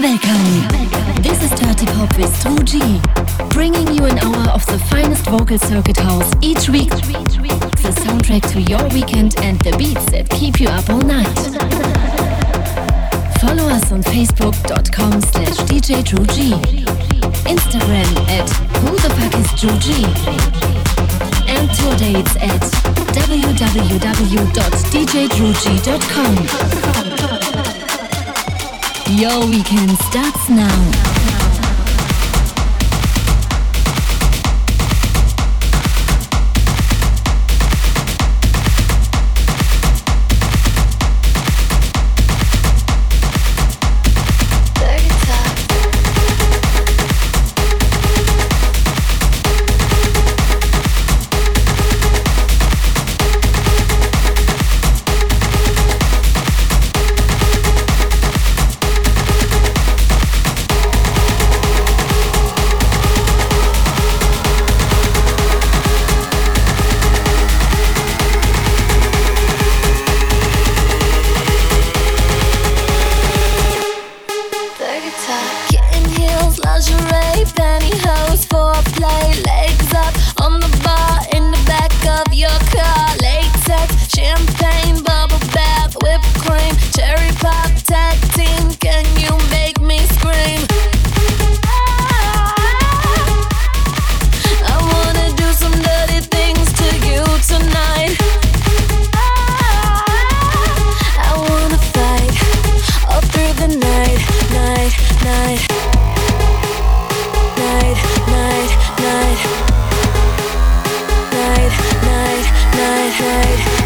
Welcome. This is Dirty Pop with Drew G, bringing you an hour of the finest vocal circuit house each week. The soundtrack to your weekend and the beats that keep you up all night. Follow us on facebook.com slash DJ G, Instagram at who the fuck is G, and tour dates at www.djdrewg.com. Your weekend starts now. night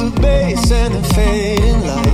The bass and the fading light.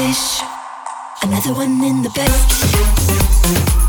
Fish. Another one in the basket.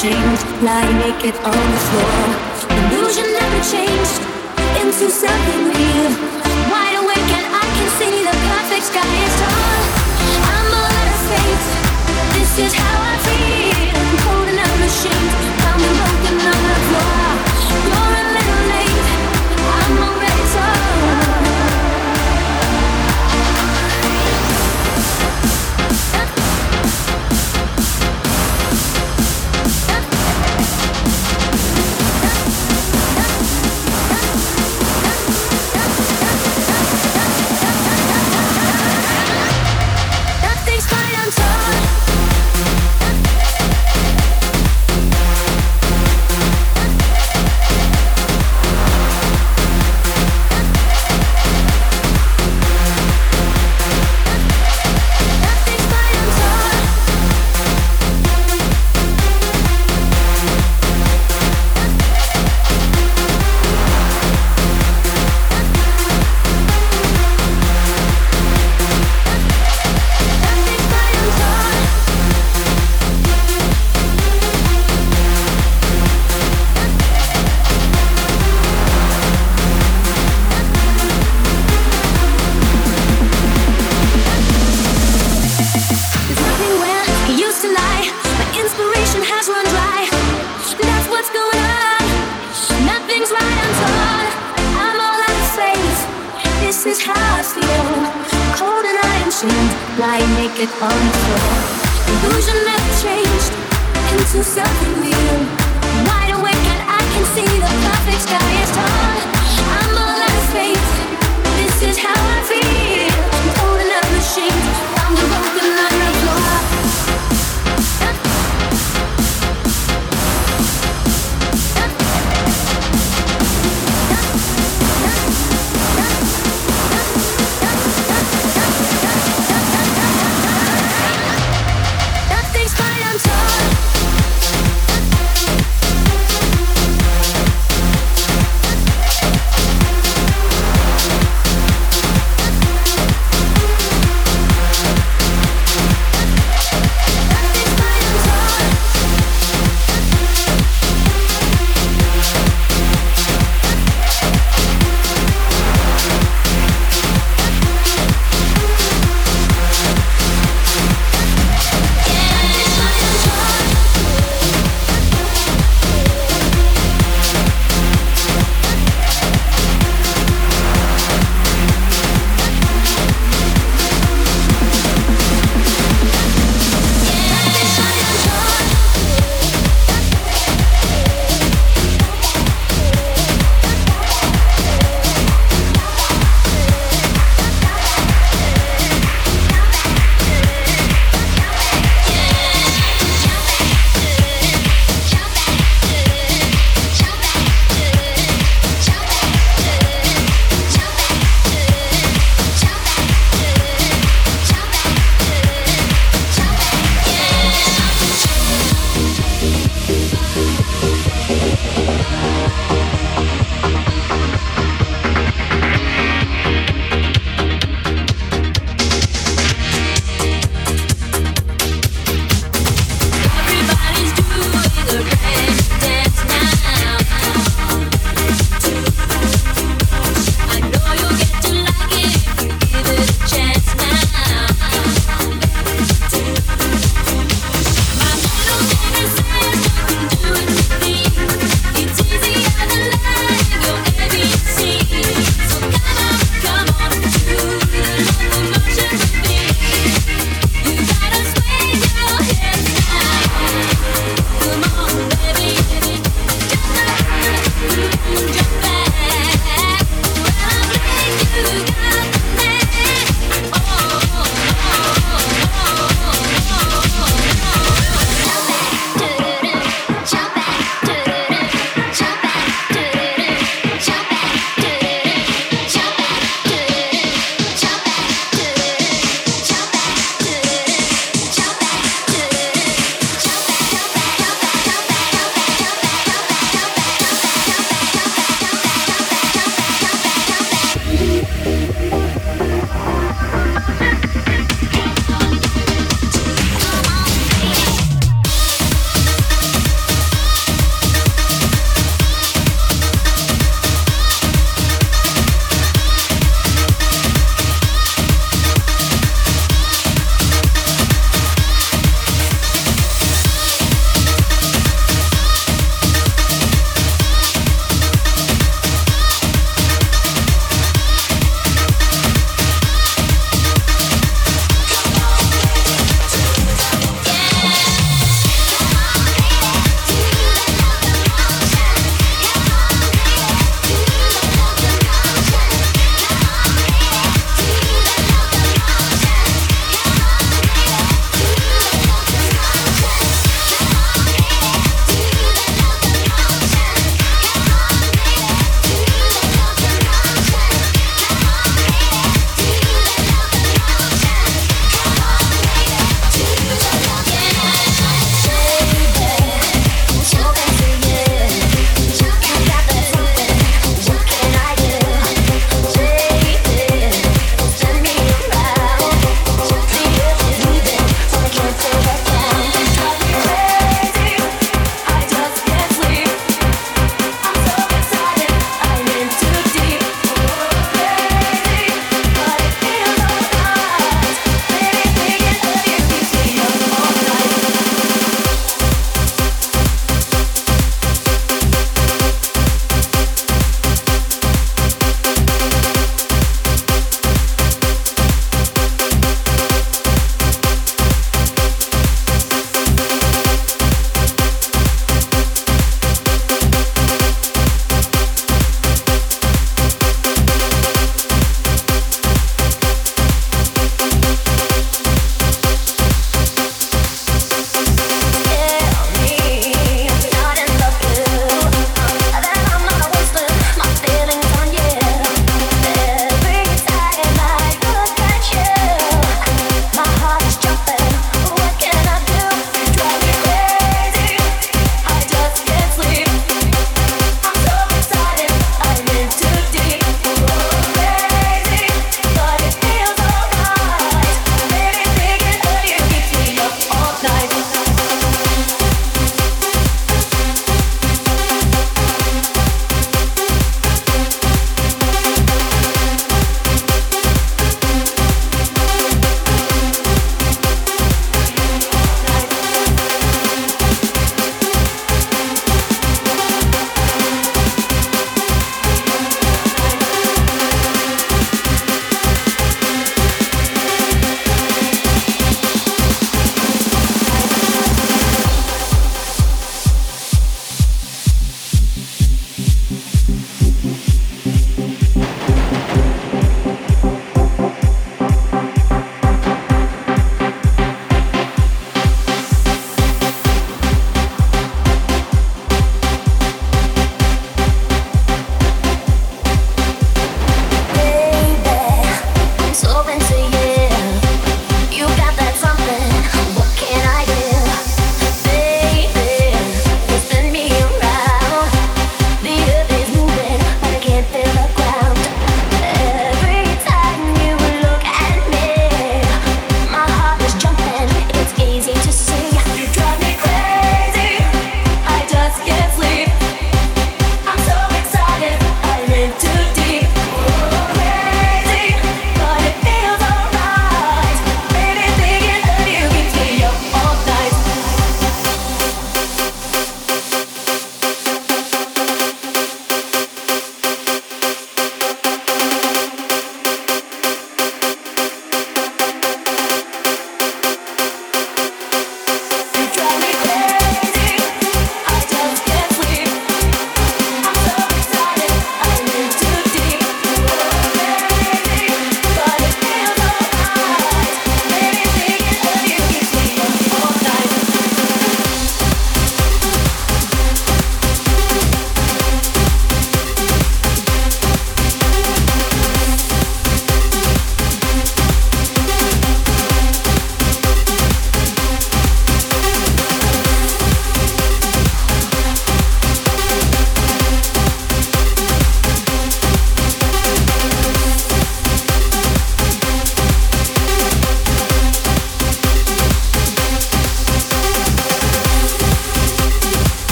changed, lying naked on the floor. Illusion never changed into something real. Wide awake and I can see the perfect sky is tall. I'm all out of faith. This is how I feel. I'm cold and I'm broken on the floor.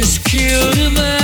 just killed a man.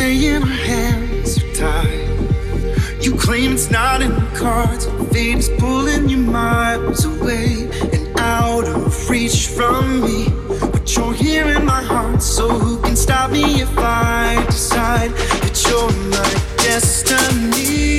saying our hands are tied. You claim it's not in the cards. Fate is pulling you miles away and out of reach from me. But you're here in my heart, so who can stop me if I decide that you're my destiny?